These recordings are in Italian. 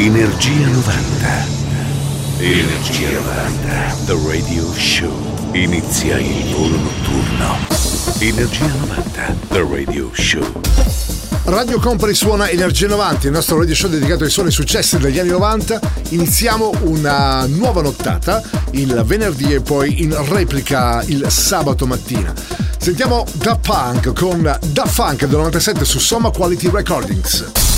Energia 90. Energia 90. The Radio Show. Inizia il volo notturno. Energia 90. The Radio Show. Radio Company suona Energia 90, il nostro radio show dedicato ai suoni successi degli anni 90. Iniziamo una nuova nottata il venerdì e poi in replica il sabato mattina. Sentiamo Da Punk con Da Funk del 97 su Soma Quality Recordings.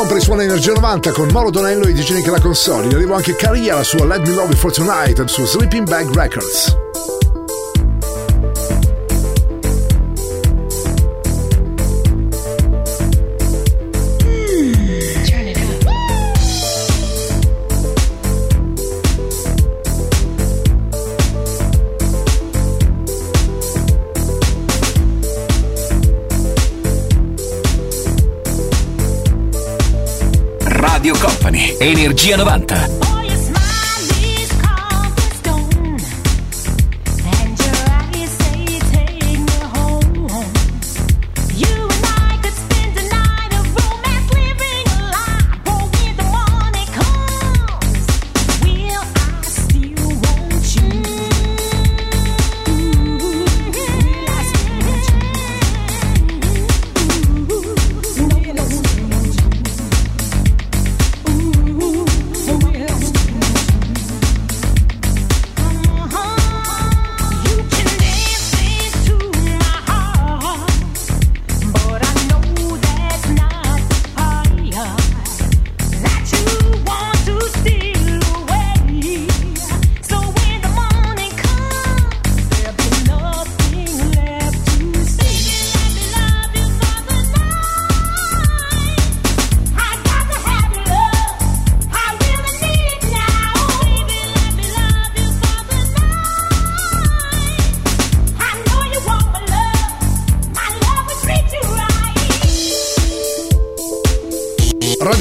Radio Company suona Energia 90 con Mauro Donello e DJ Nick la console. In arrivo anche Caria la sua Let Me Love You For Tonight su Sleeping Bag Records. Energia 90.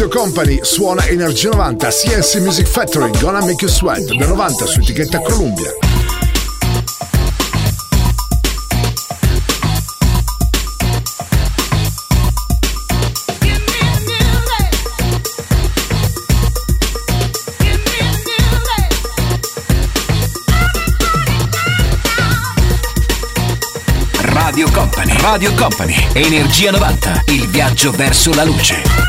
Company suona Energia 90 CNC Music Factory Gonna Make You Sweat del 90 su etichetta Columbia. Radio Company, Radio Company, Energia 90, il viaggio verso la luce.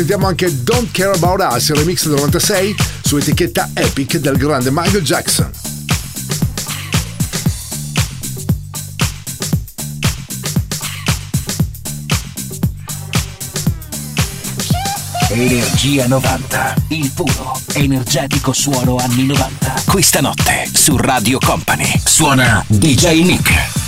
Volta risentiamo anche Don't Care About Us, remix del 96 su etichetta Epic del grande Michael Jackson. Energia 90, il puro, energetico suono anni 90. Questa notte su Radio Company suona DJ Nick.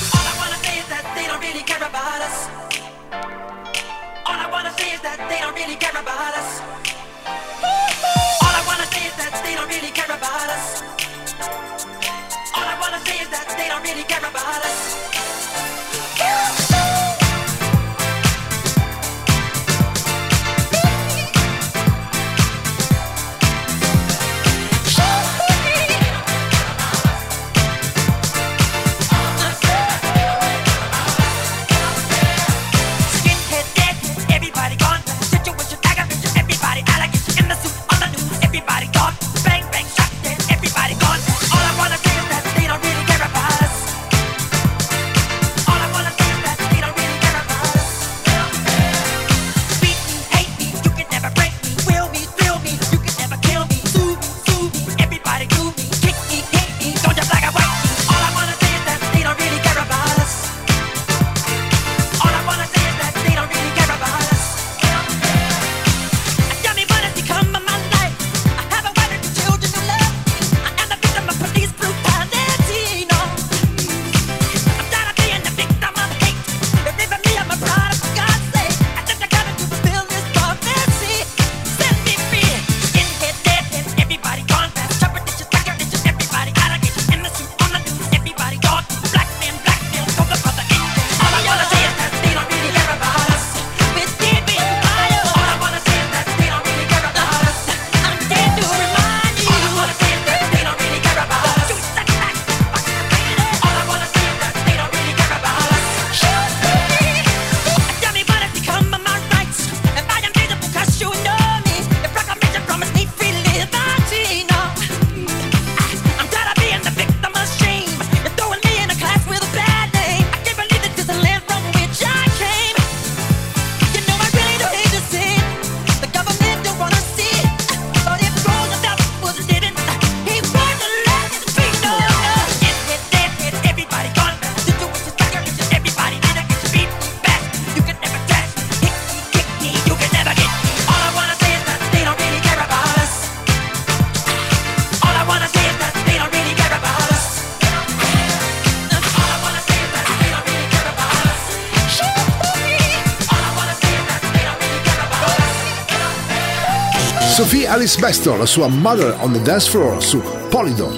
Alice Beston, la sua Mother on the Dance Floor su Polydor.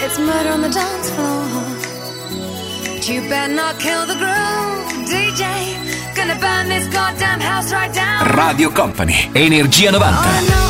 It's murder on the dance floor. But you better not kill the groove, DJ. Gonna burn this goddamn house right down. Radio Company, Energia 90. Oh, no.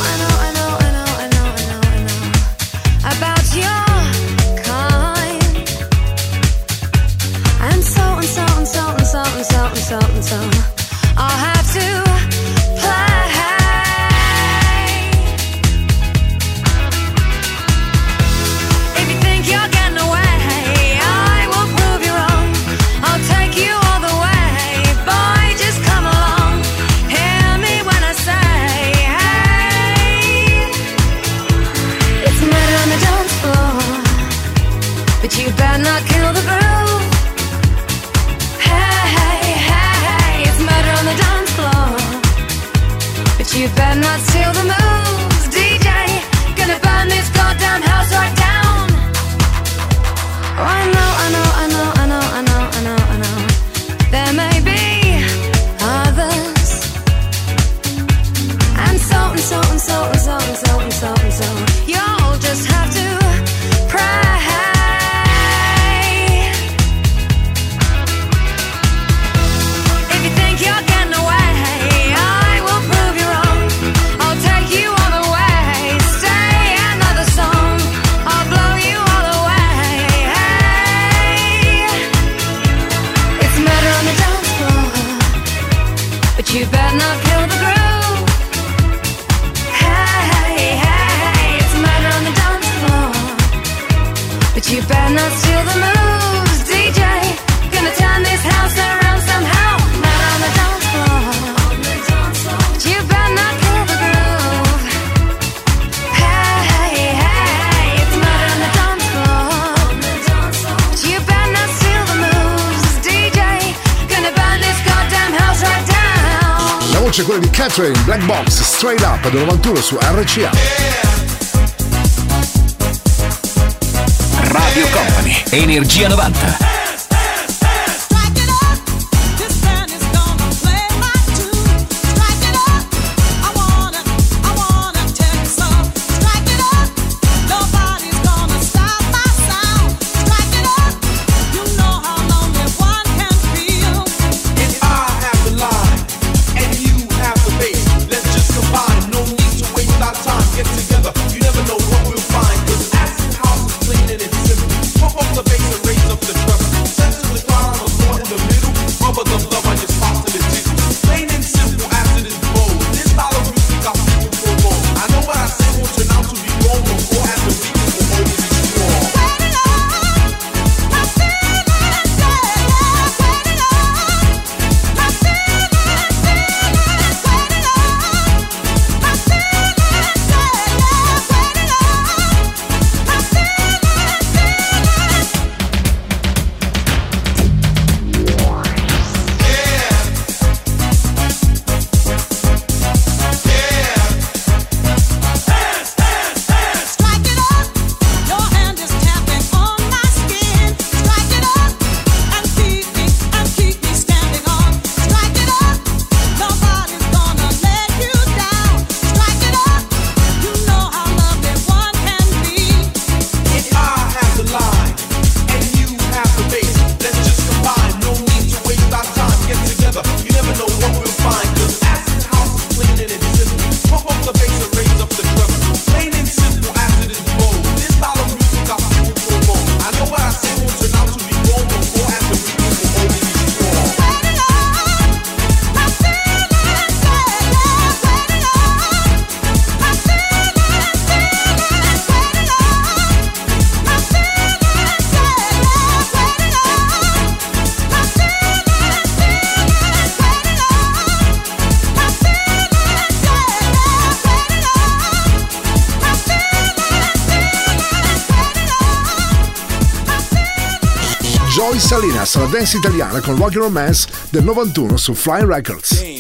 91 su RCA. Radio Company, Energia 90. dance italiana con Rocky Romance del 91 su Fly Records.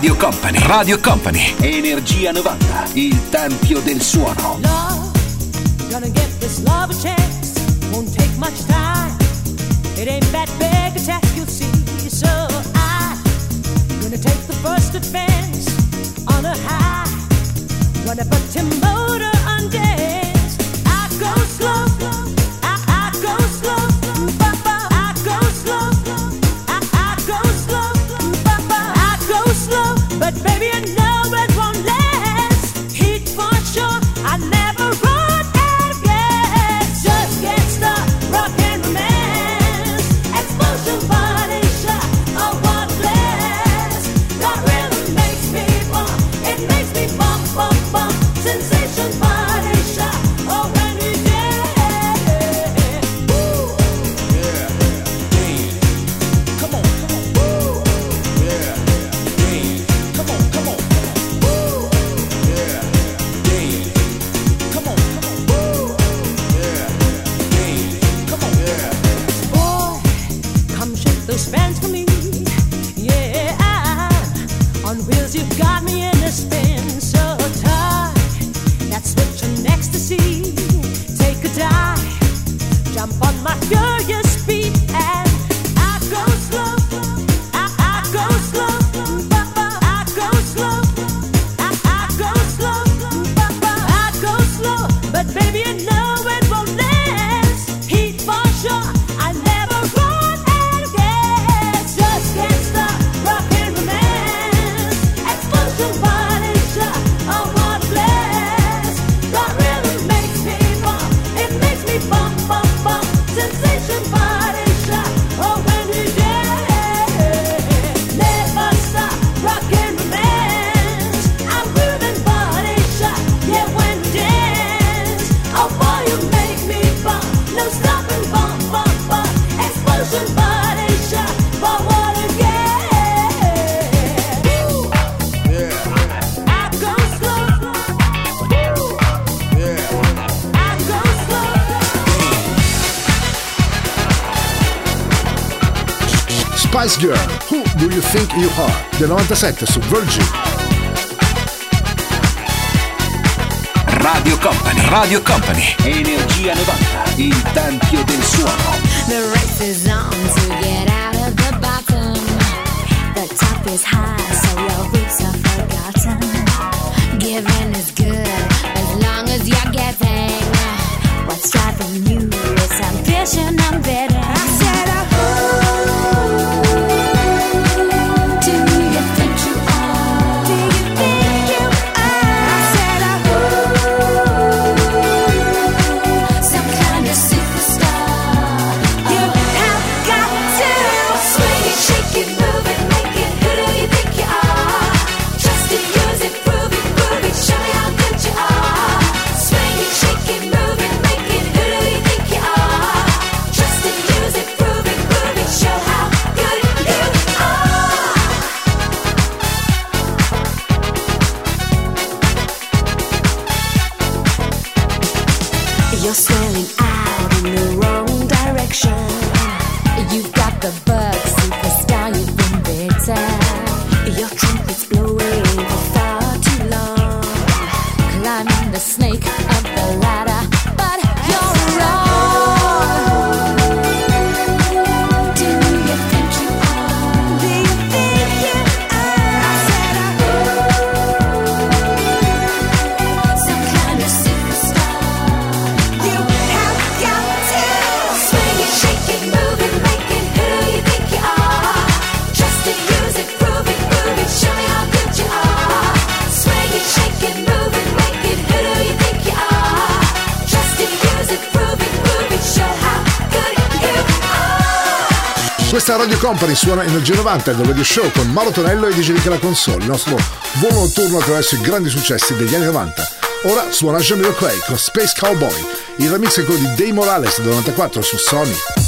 Radio Company, Radio Company, Energia 90, il tempio del suono. Love, gonna get this love a chance, won't take much time. It ain't that big a task you'll see, so I'm gonna take the first advance on a high. Wanna put your motor You are del 97 su Virgin. Radio Company, Radio Company, Energia 90, il tempio del suono. The race is on to get out of the bottom. The top is high, so your are forgotten. Giving is good as long as you're getting. What's driving you is ambition, I'm. Questa Radio Company suona Energia 90 del Radio Show con Mauro Tonello e DJ Nicola Console, il nostro volo notturno attraverso i grandi successi degli anni 90. Ora suona Jamiro Clay con Space Cowboy, il remix è quello di Dave Morales del 94 su Sony.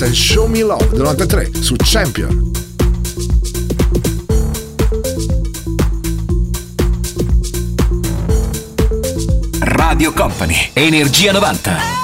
Kiss and Show Me Love del 93 su Champion. Radio Company, Energia 90.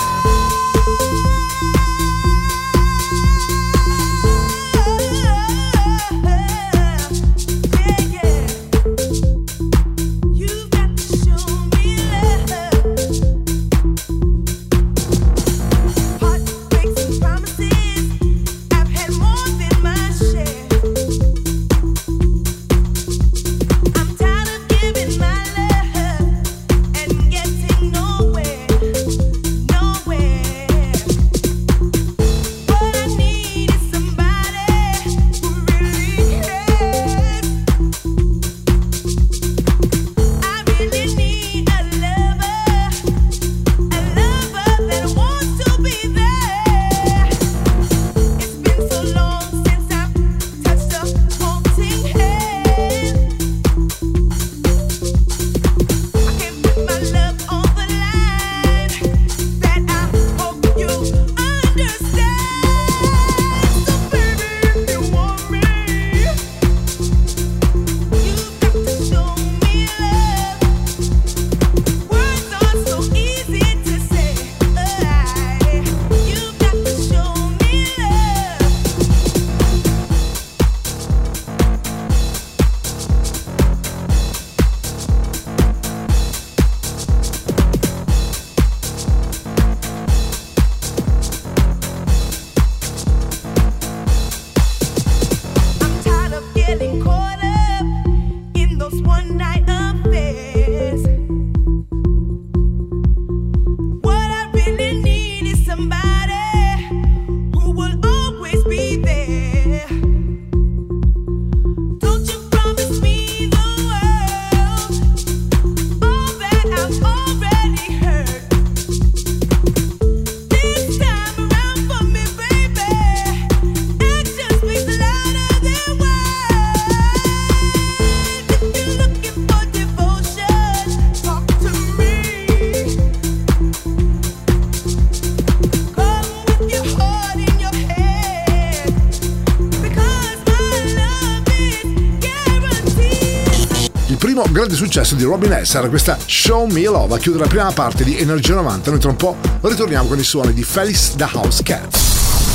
Grande successo di Robin S era questa Show Me Love a chiudere la prima parte di Energia 90. Noi tra un po' ritorniamo con i suoni di Felix the House Cat.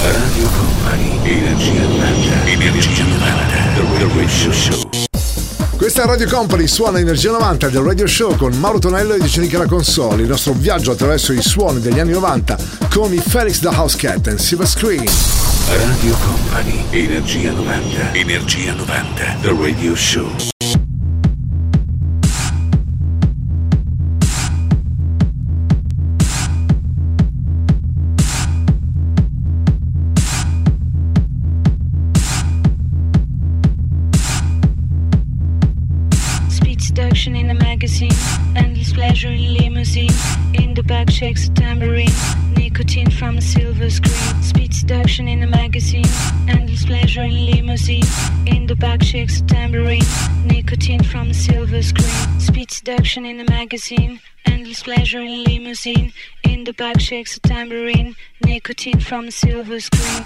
Radio Company, Energia 90, Energia 90, The Radio Show. Questa è Radio Company, suona Energia 90 del Radio Show con Mauro Tonello e Dicenica la console. Il nostro viaggio attraverso i suoni degli anni 90 con i Felix the House Cat and Silver Screen. Radio Company, Energia 90, Energia 90, The Radio Show. Seduction in the magazine, endless pleasure in limousine. In the back shakes a tambourine, nicotine from a silver screen.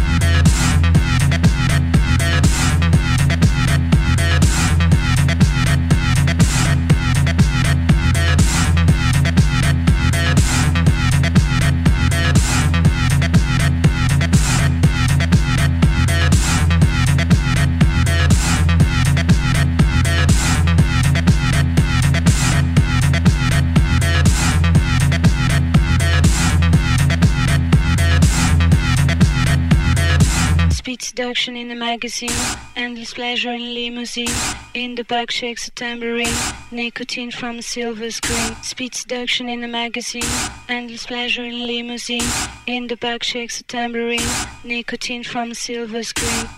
Speed seduction in the magazine, endless pleasure in limousine. In the back shakes a tambourine, nicotine from a silver screen. Speed seduction in the magazine, endless pleasure in limousine. In the back shakes a tambourine, nicotine from a silver screen.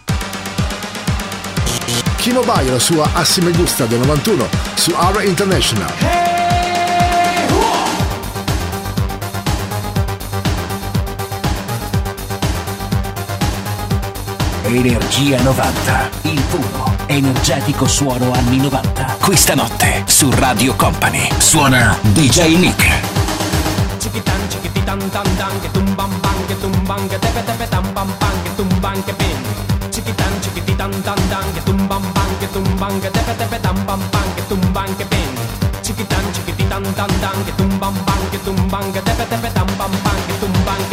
Kimo Baio, la sua Assime Gusta del 91 su Ara International. Energia 90, il puro, energetico suono anni 90. Questa notte su Radio Company suona DJ Nick. chiquitan chiquititan tan tan que tumban pan que tumban que tepe tepe tan pam pan que tumban que pin chiquitan chiquititan tan tan que tumban pan que tumban que tepe tepe tan pam pan que tumban que pin chiquitan chiquititan tan tan que tumban pan que tumban que tepe tepe tan pam pan que tumban que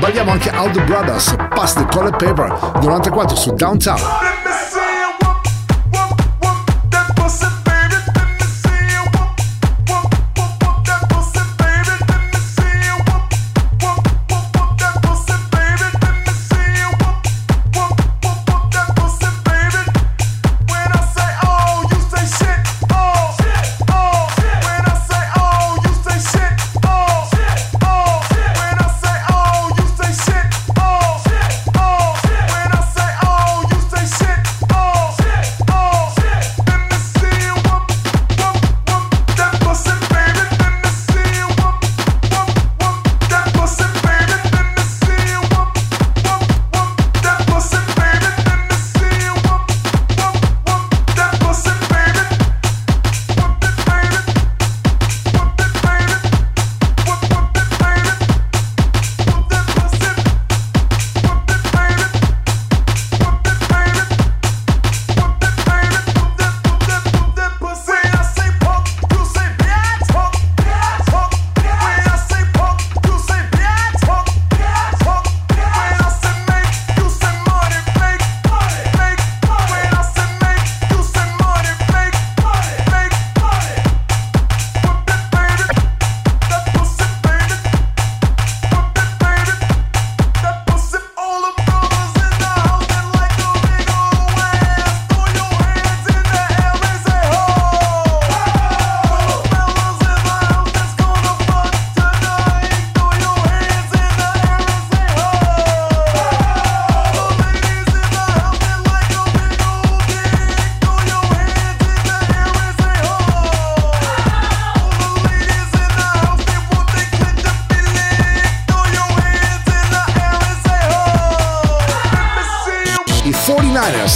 balliamo anche the Brothers, Pass the Color Paper, 94 su Downtown.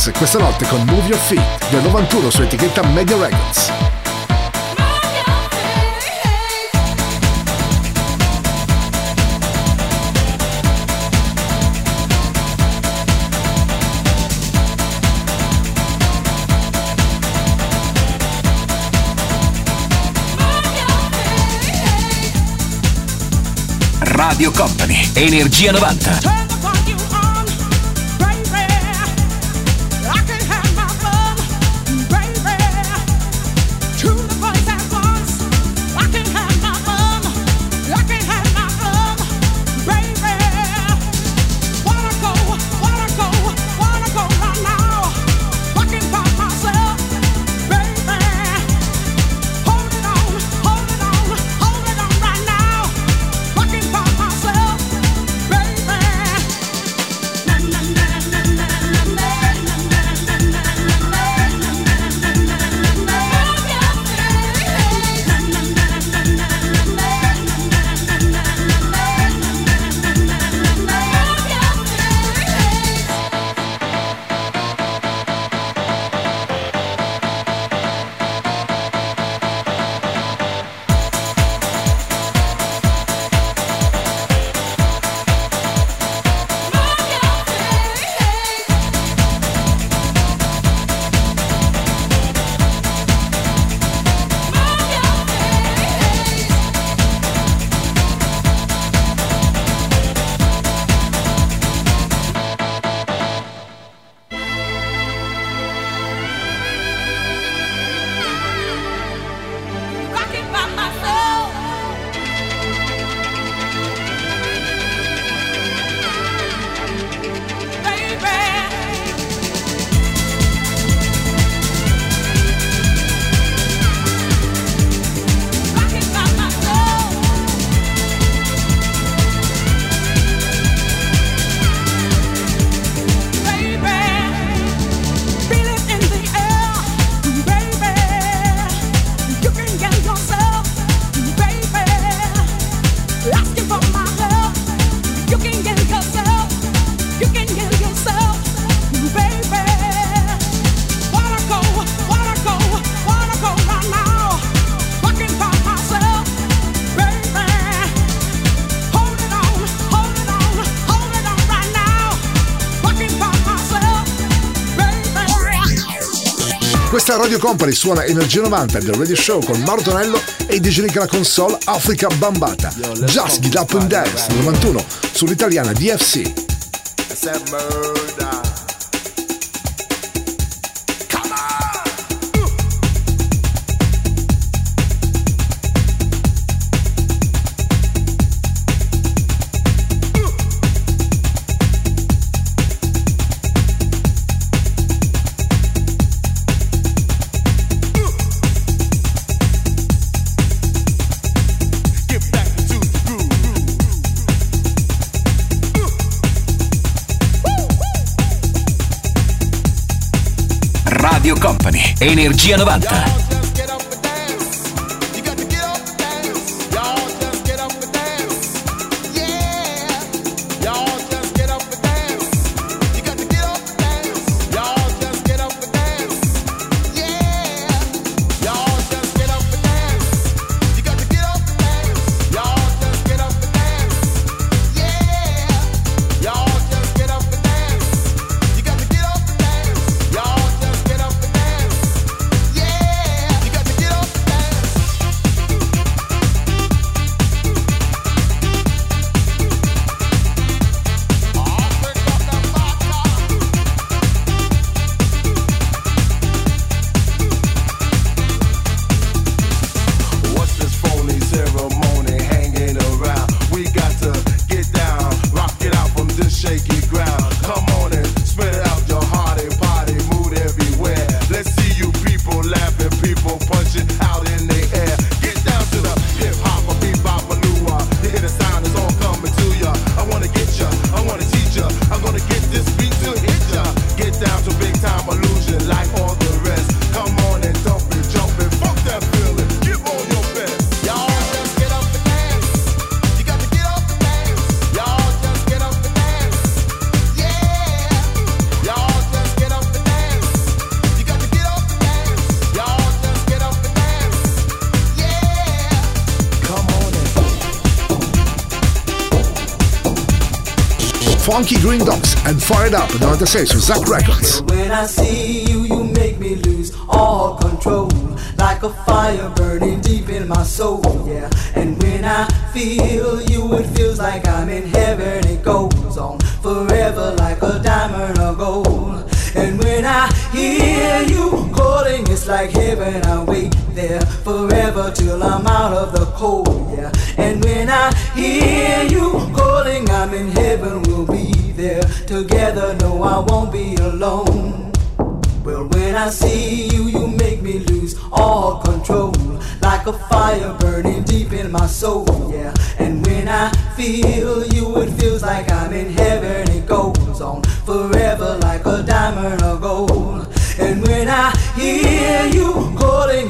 49ers questa notte con Move Your Feet del 91 su etichetta Media Records. Radio Company, Energia 90. Questa è Radio Company, suona Energia 90 del Radio Show con Mauro Tonello e DJ Nick alla console Africa Bambata. Just Get Up and Dance del 91 sull'italiana DFC. Energia 90. Funky Green Dogs and Fired Up 96 su Zack Records. When I see you, you make me lose all control. Like a fire burning deep in my soul, yeah. And when I feel you, it feels like I'm in heaven. It goes on forever like a diamond or gold. And when I hear you calling, it's like heaven. I wait there forever till I'm out of the cold, yeah. And when I hear you calling, I'm in heaven. We'll together. No, I won't be alone. Well, when I see you, you make me lose all control. Like a fire burning deep in my soul, yeah. And when I feel you, it feels like I'm in heaven. It goes on forever like a diamond or gold. And when I hear you calling,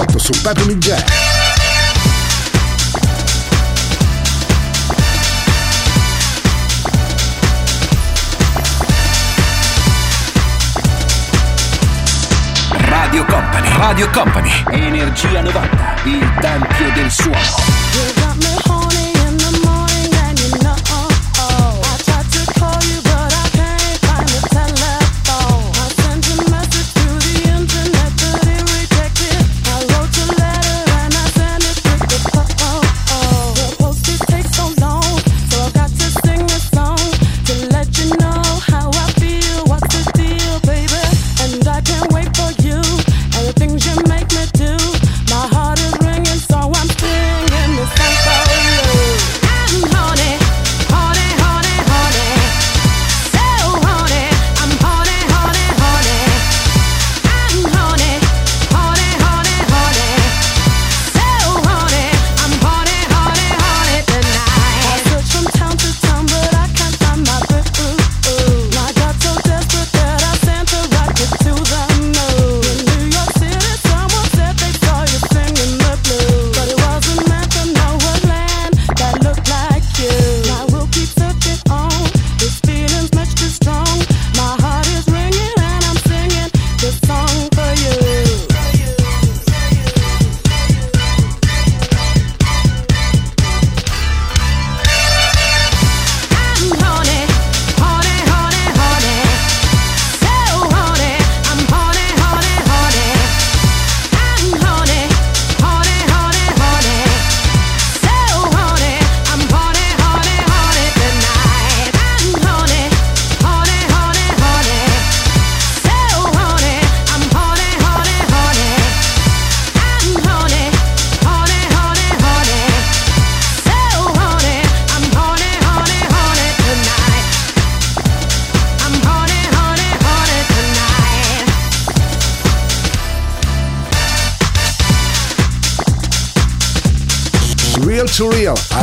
18 su Patumi Jazz. Radio Company, Radio Company, Energia 90, il tempio del suono.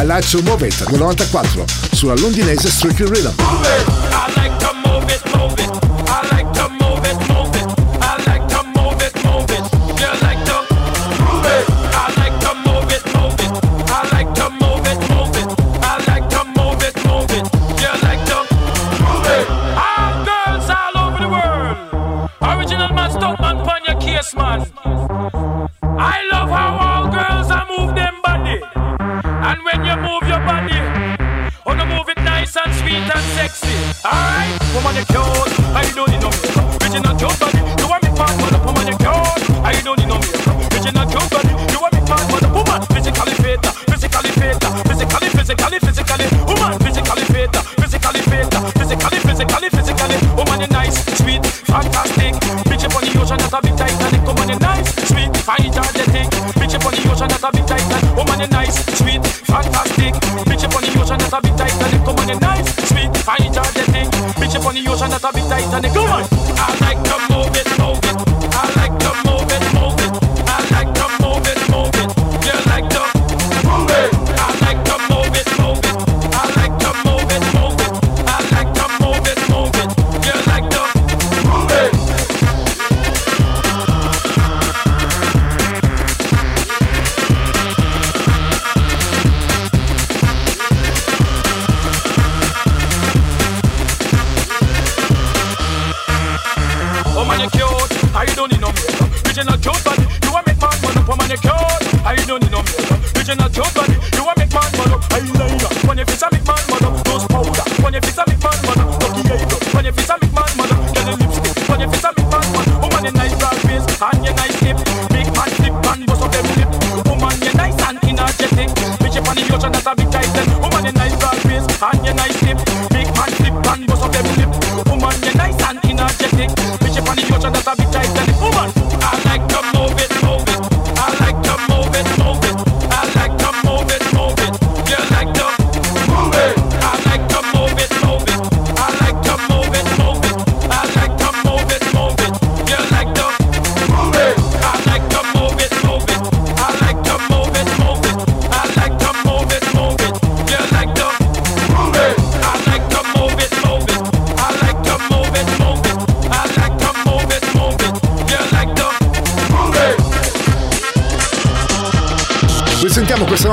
I Like del 94 sulla londinese Striking Rhythm.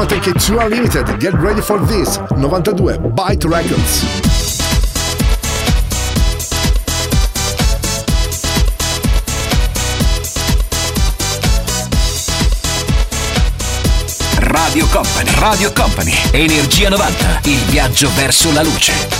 sono Take It Two Unlimited, Get Ready for This, 92, Byte Records. Radio Company, Radio Company, Energia 90, il viaggio verso la luce.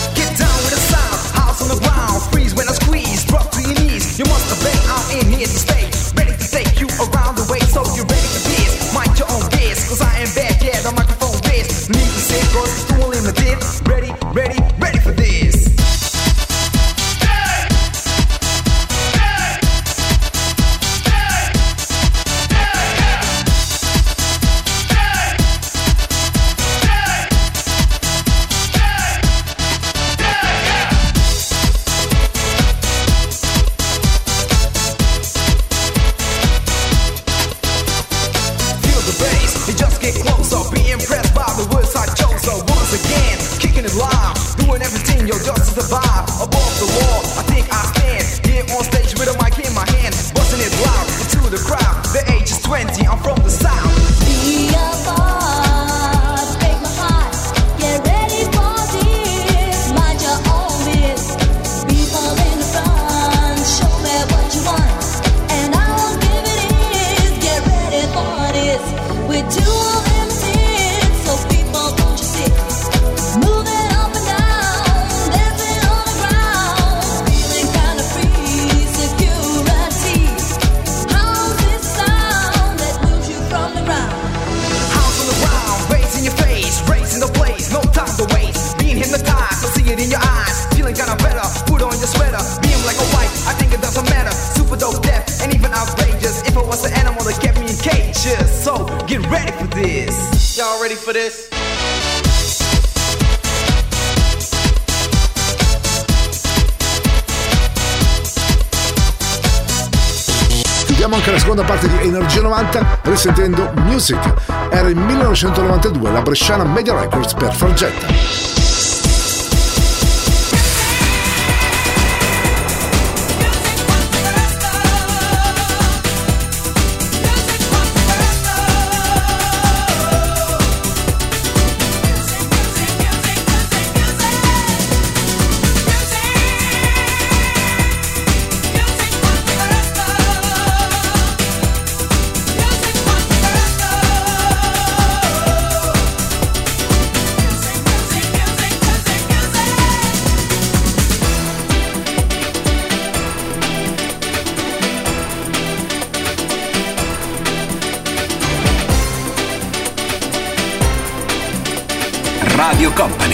1992 la bresciana Media Records per Fargetta.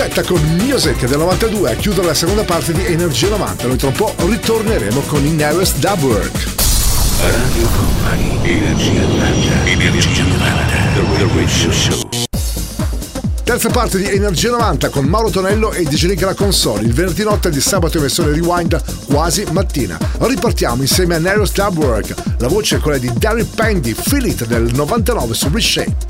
Fargetta con Music del 92 a chiudere la seconda parte di Energia 90. Noi tra un po' ritorneremo con il Nearest Dub Work. Radio Company, Energia 90, Energia 90, The Radio Show. Terza parte di Energia 90 con Mauro Tonello e DJ alla console. Il venerdì notte di sabato in versione rewind quasi mattina. Ripartiamo insieme a Nearest Dub Work. La voce è quella di Daryl Pendy, Feel It del 99 su Reshape.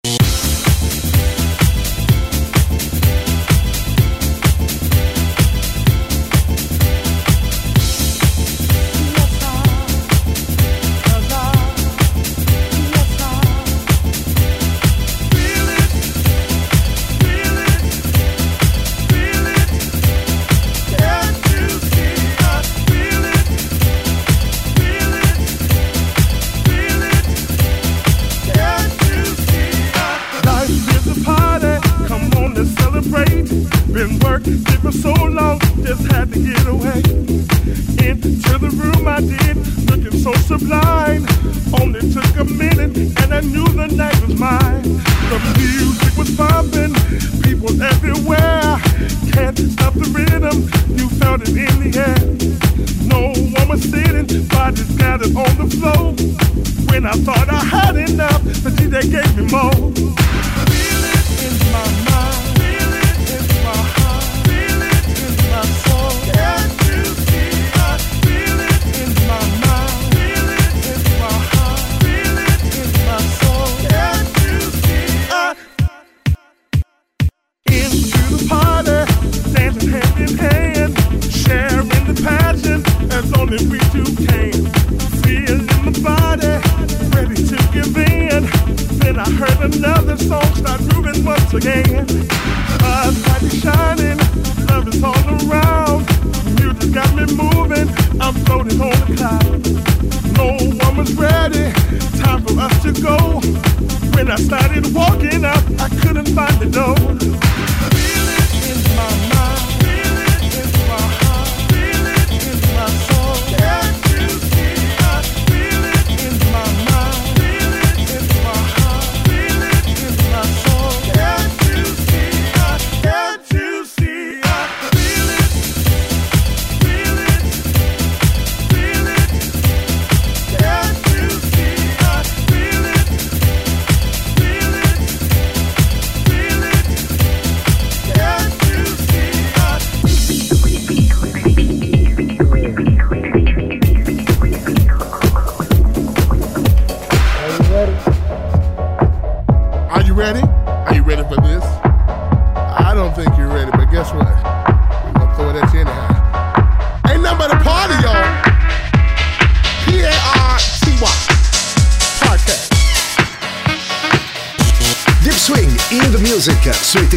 Been working for so long, just had to get away. Into the room I did, looking so sublime. Only took a minute and I knew the night was mine. The music was pumping, people everywhere. Can't stop the rhythm, you felt it in the air. No one was sitting, bodies gathered on the floor. When I thought I had enough, the DJ gave me more. Feel it in my I heard another song start moving once again. Love is all around. You just got me moving, I'm floating on the cloud. No one was ready, time for us to go. When I started walking up, I couldn't find the door. Feel it in my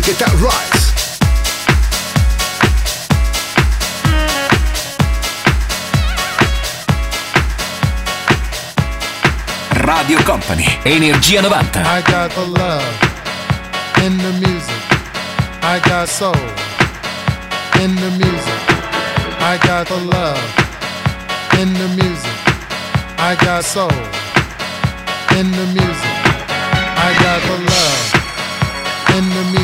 su etichetta Rise. Radio Company, Energia 90. I got the love in the music. I got soul in the music. I got the love in the music. I got soul in the music. I got the love in the music.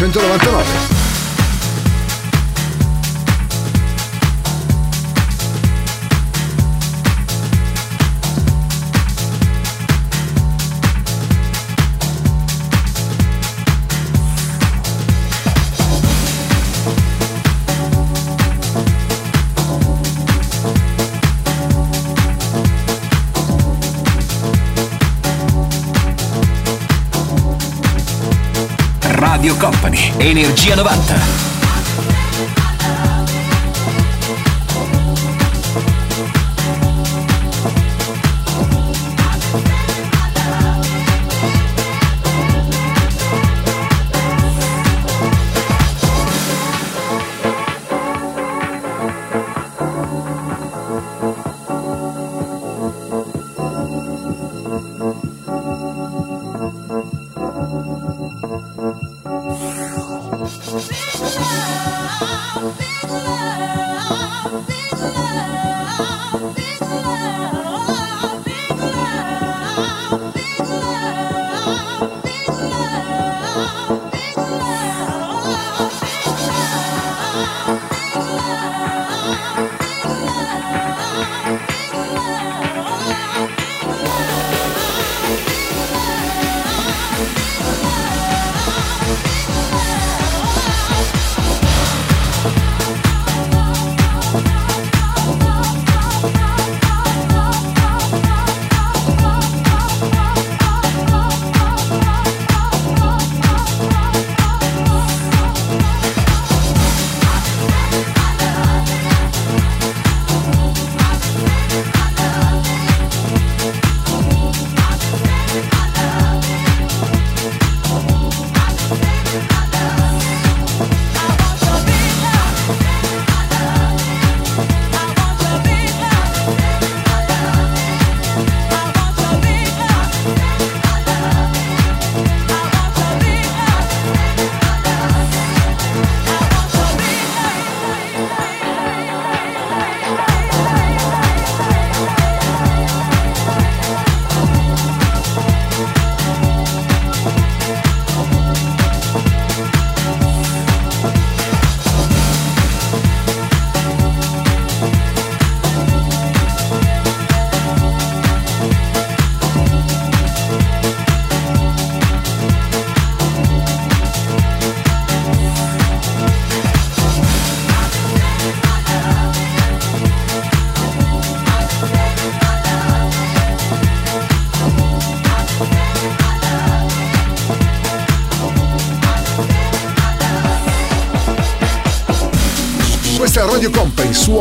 199 90.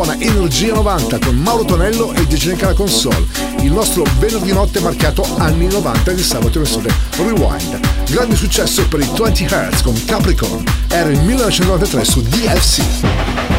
Suona Energia 90 con Mauro Tonello e DJ alla console. Il nostro venerdì notte marchiato anni 90 di sabato episode Rewind. Grande successo per i 20 Hz con Capricorn. Era il 1993 su DFC.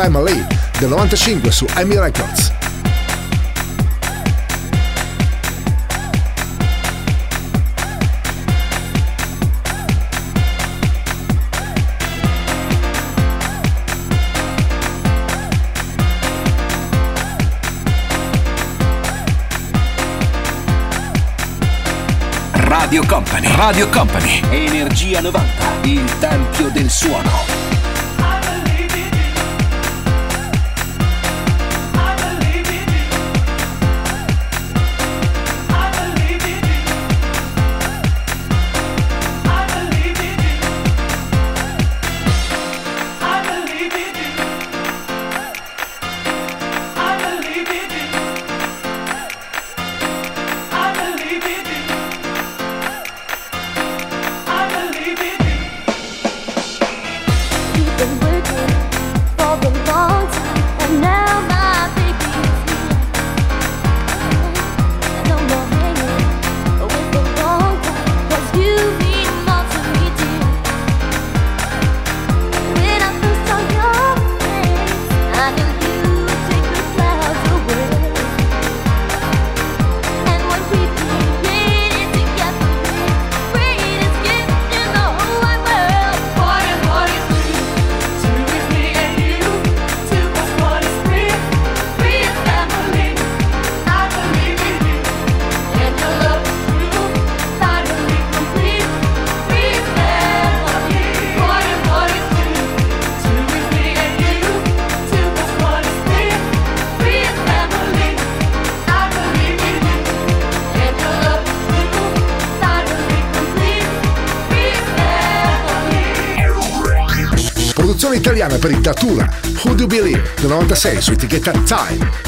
Family del 95 su Amy Records. Radio Company, Radio Company, Energia 90, il tempio del suono. italiana per il Datura Who Do Believe 96 su etichetta Time.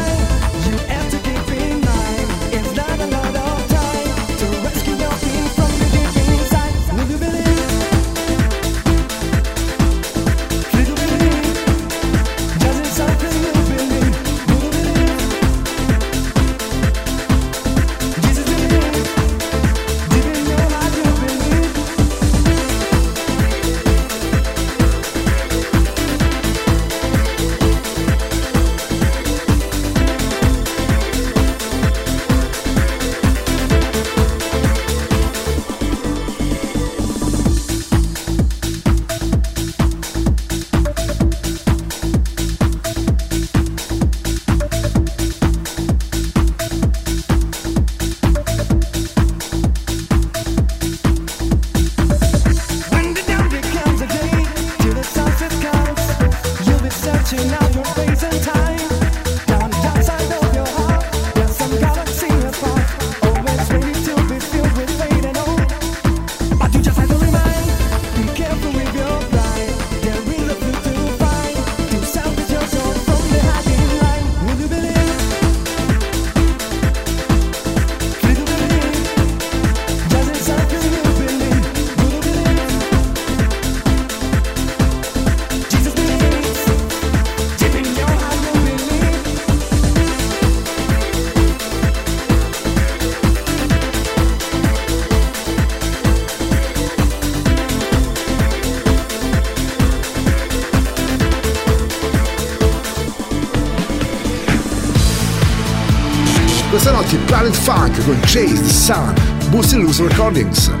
Sun, Boosted Loose Recordings.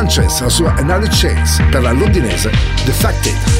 Sanchez, la sua Another Chase per la londinese The Defected.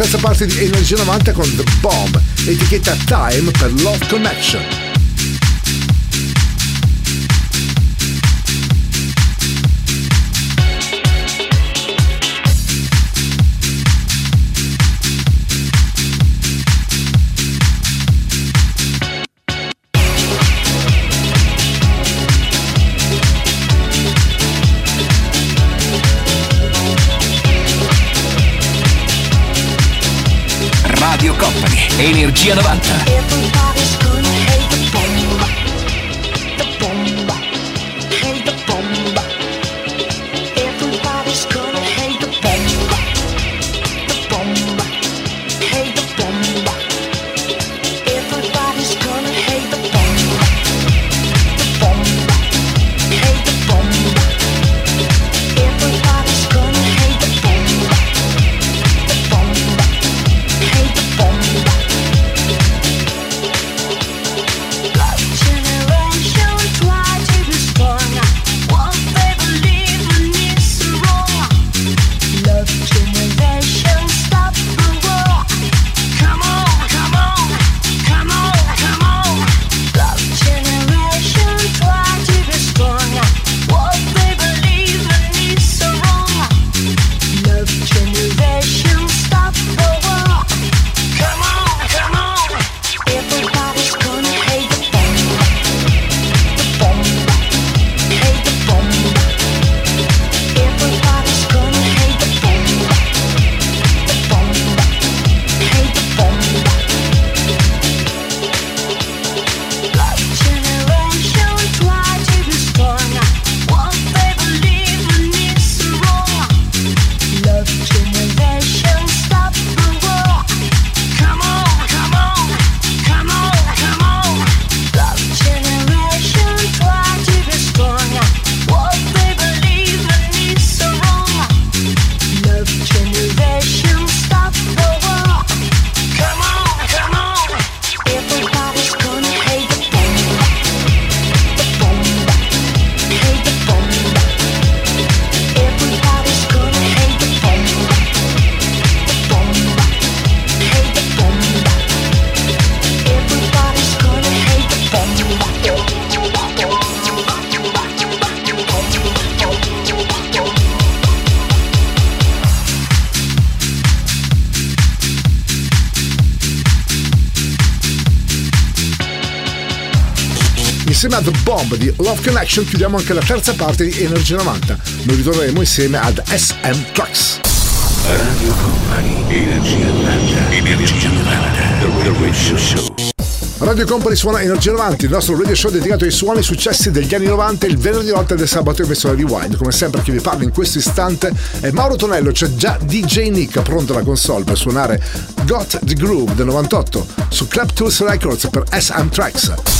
Terza parte di Energia 90 con The Bomb, etichetta Time per Love Connection. Energia 90. Bomb di Love Connection chiudiamo anche la terza parte di Energia 90. Noi ritorneremo insieme ad SM Trucks. Radio Company, Energia 90, Energia 90, The Radio Show. Radio Company suona Energia 90, il nostro radio show dedicato ai suoni successi degli anni 90, il venerdì notte del sabato in versione rewind. Come sempre chi vi parla in questo istante è Mauro Tonello, c'è già DJ Nick pronto alla console per suonare Got the Groove del 98 su Club Tools Records per SM Tracks.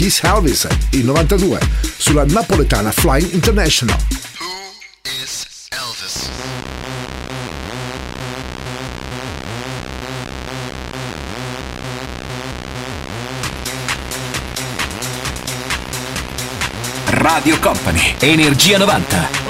Is Elvis, il 92, sulla napoletana Flying International. Radio Company, Energia 90.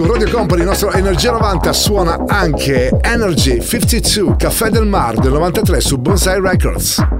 Su Radio Company il nostro Energia 90 suona anche Energy 52 Caffè del Mar del 93 su Bonsai Records.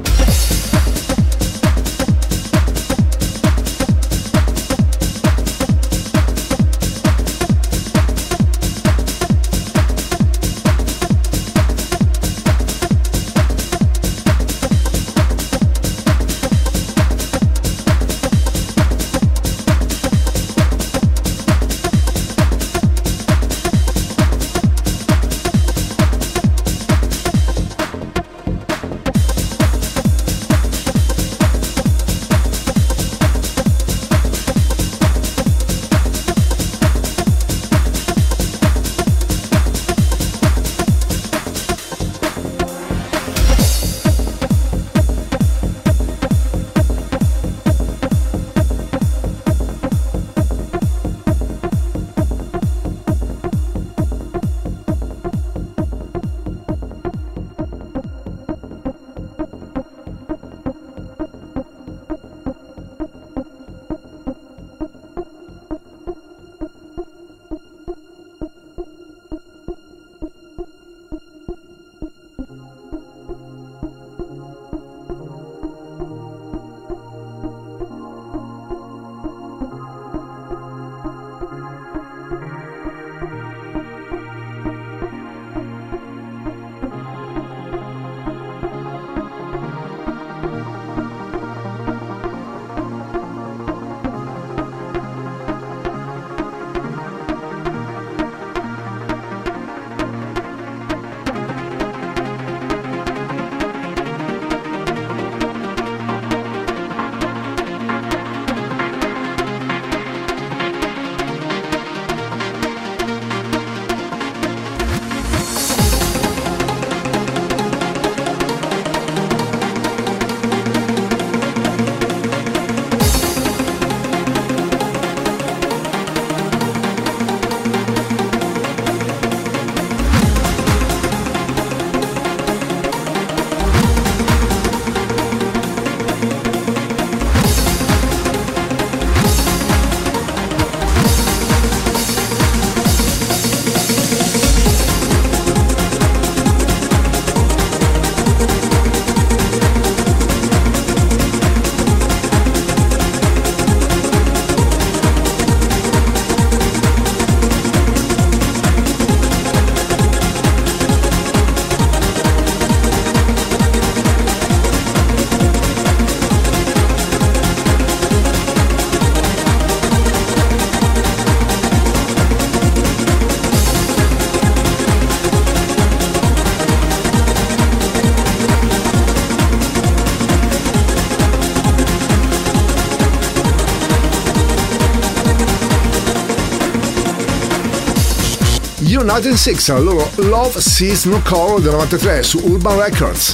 United Six, la loro Love Sees No Color del 93 su Urban Records.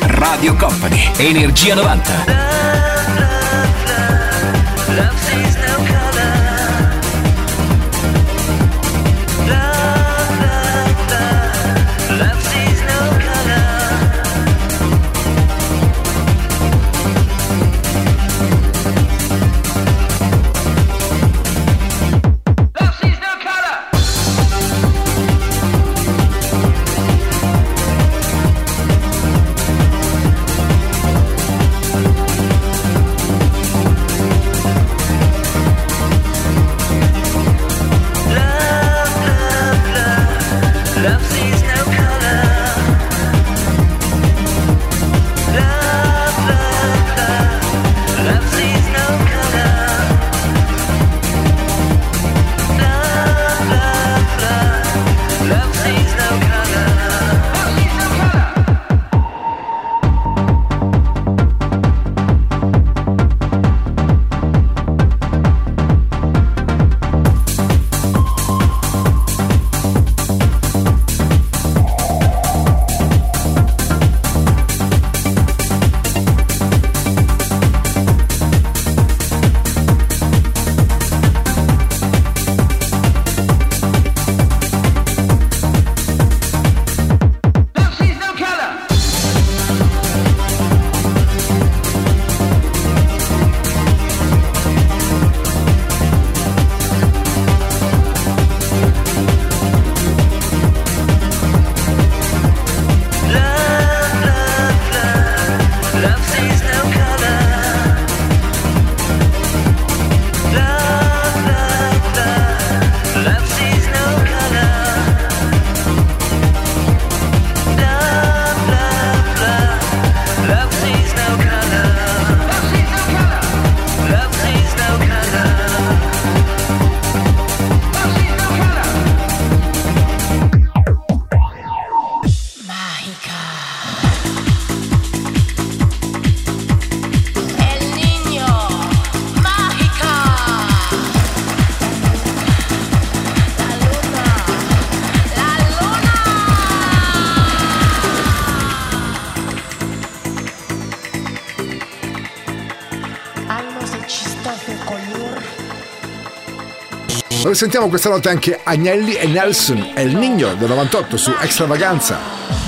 Radio Company, Energia 90. Lo sentiamo questa notte anche Agnelli e Nelson e il Nigno del 98 su Extravaganza.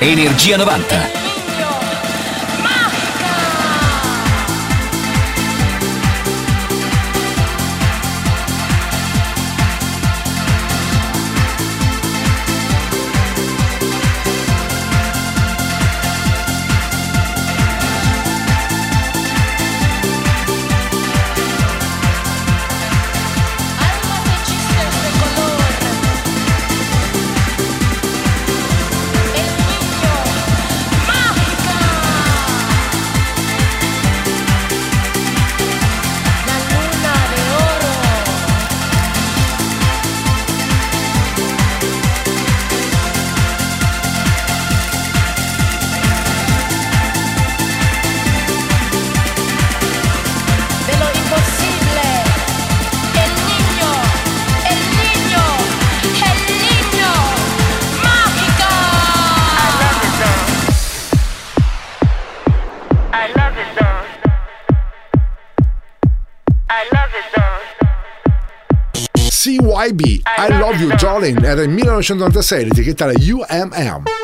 Energia 90. Love You Darling, era il 1996, l'etichetta UMM.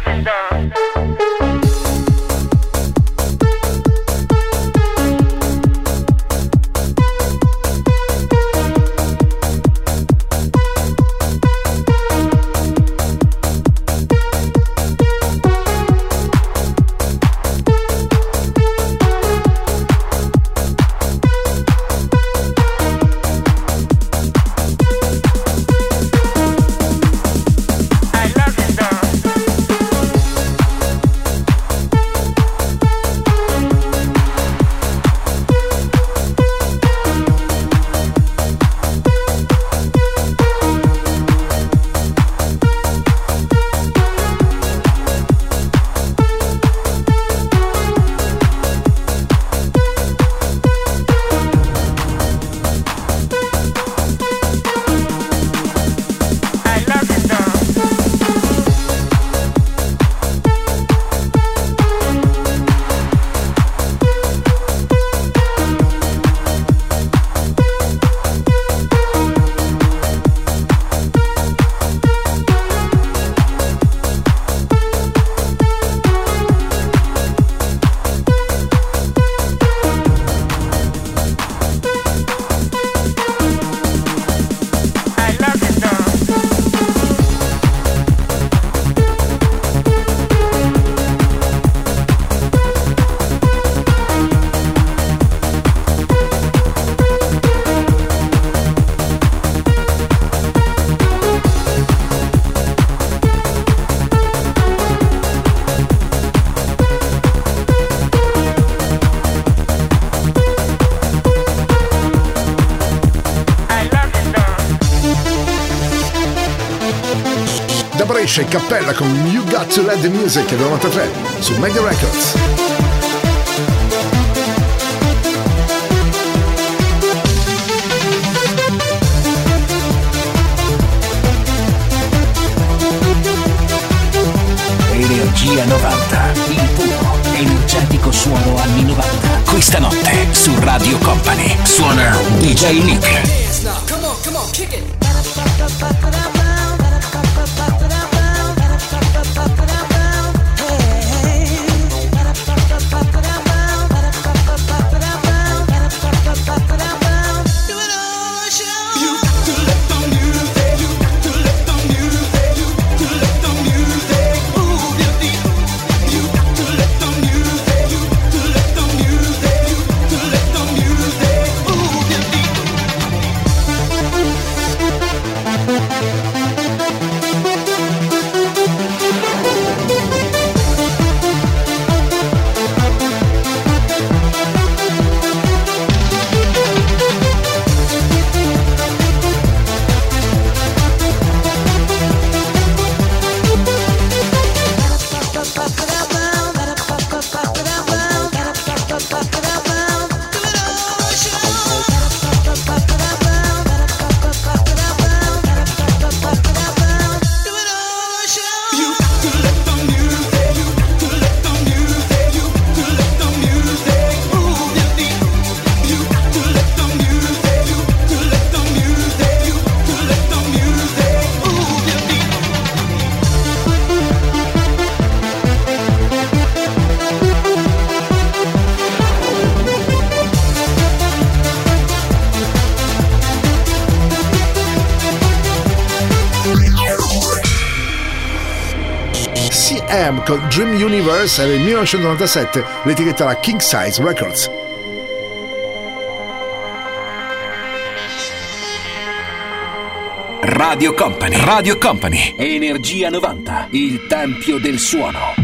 E Cappella con You Got to Let the Music del 93 su Media Records. Energia 90. Il puro, energetico suono anni 90. Questa notte su Radio Company suona DJ Nick. Universe e nel 1997 l'etichetta era King Size Records. Radio Company, Radio Company, Energia 90, il tempio del suono.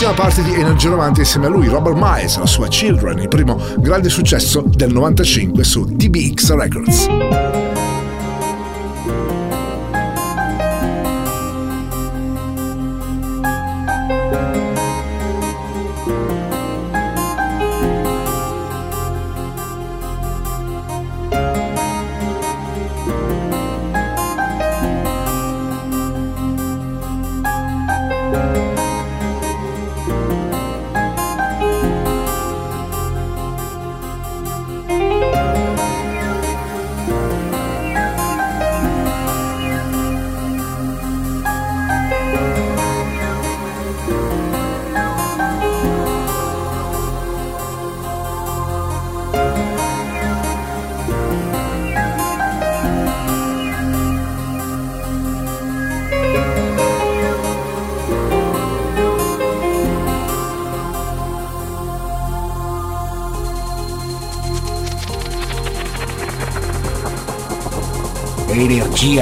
Quarta ed ultima parte di Energia 90 insieme a lui, Robert Miles, la sua Children, il primo grande successo del 95 su DBX Records.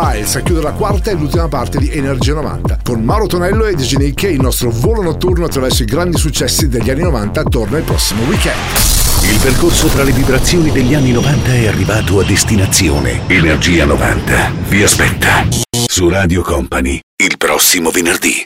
Miles a chiudere la quarta e l'ultima parte di Energia 90. Con Mauro Tonello e DJ Nick il nostro volo notturno attraverso i grandi successi degli anni 90 torna il prossimo weekend. Il percorso tra le vibrazioni degli anni 90 è arrivato a destinazione. Energia 90 vi aspetta su Radio Company il prossimo venerdì.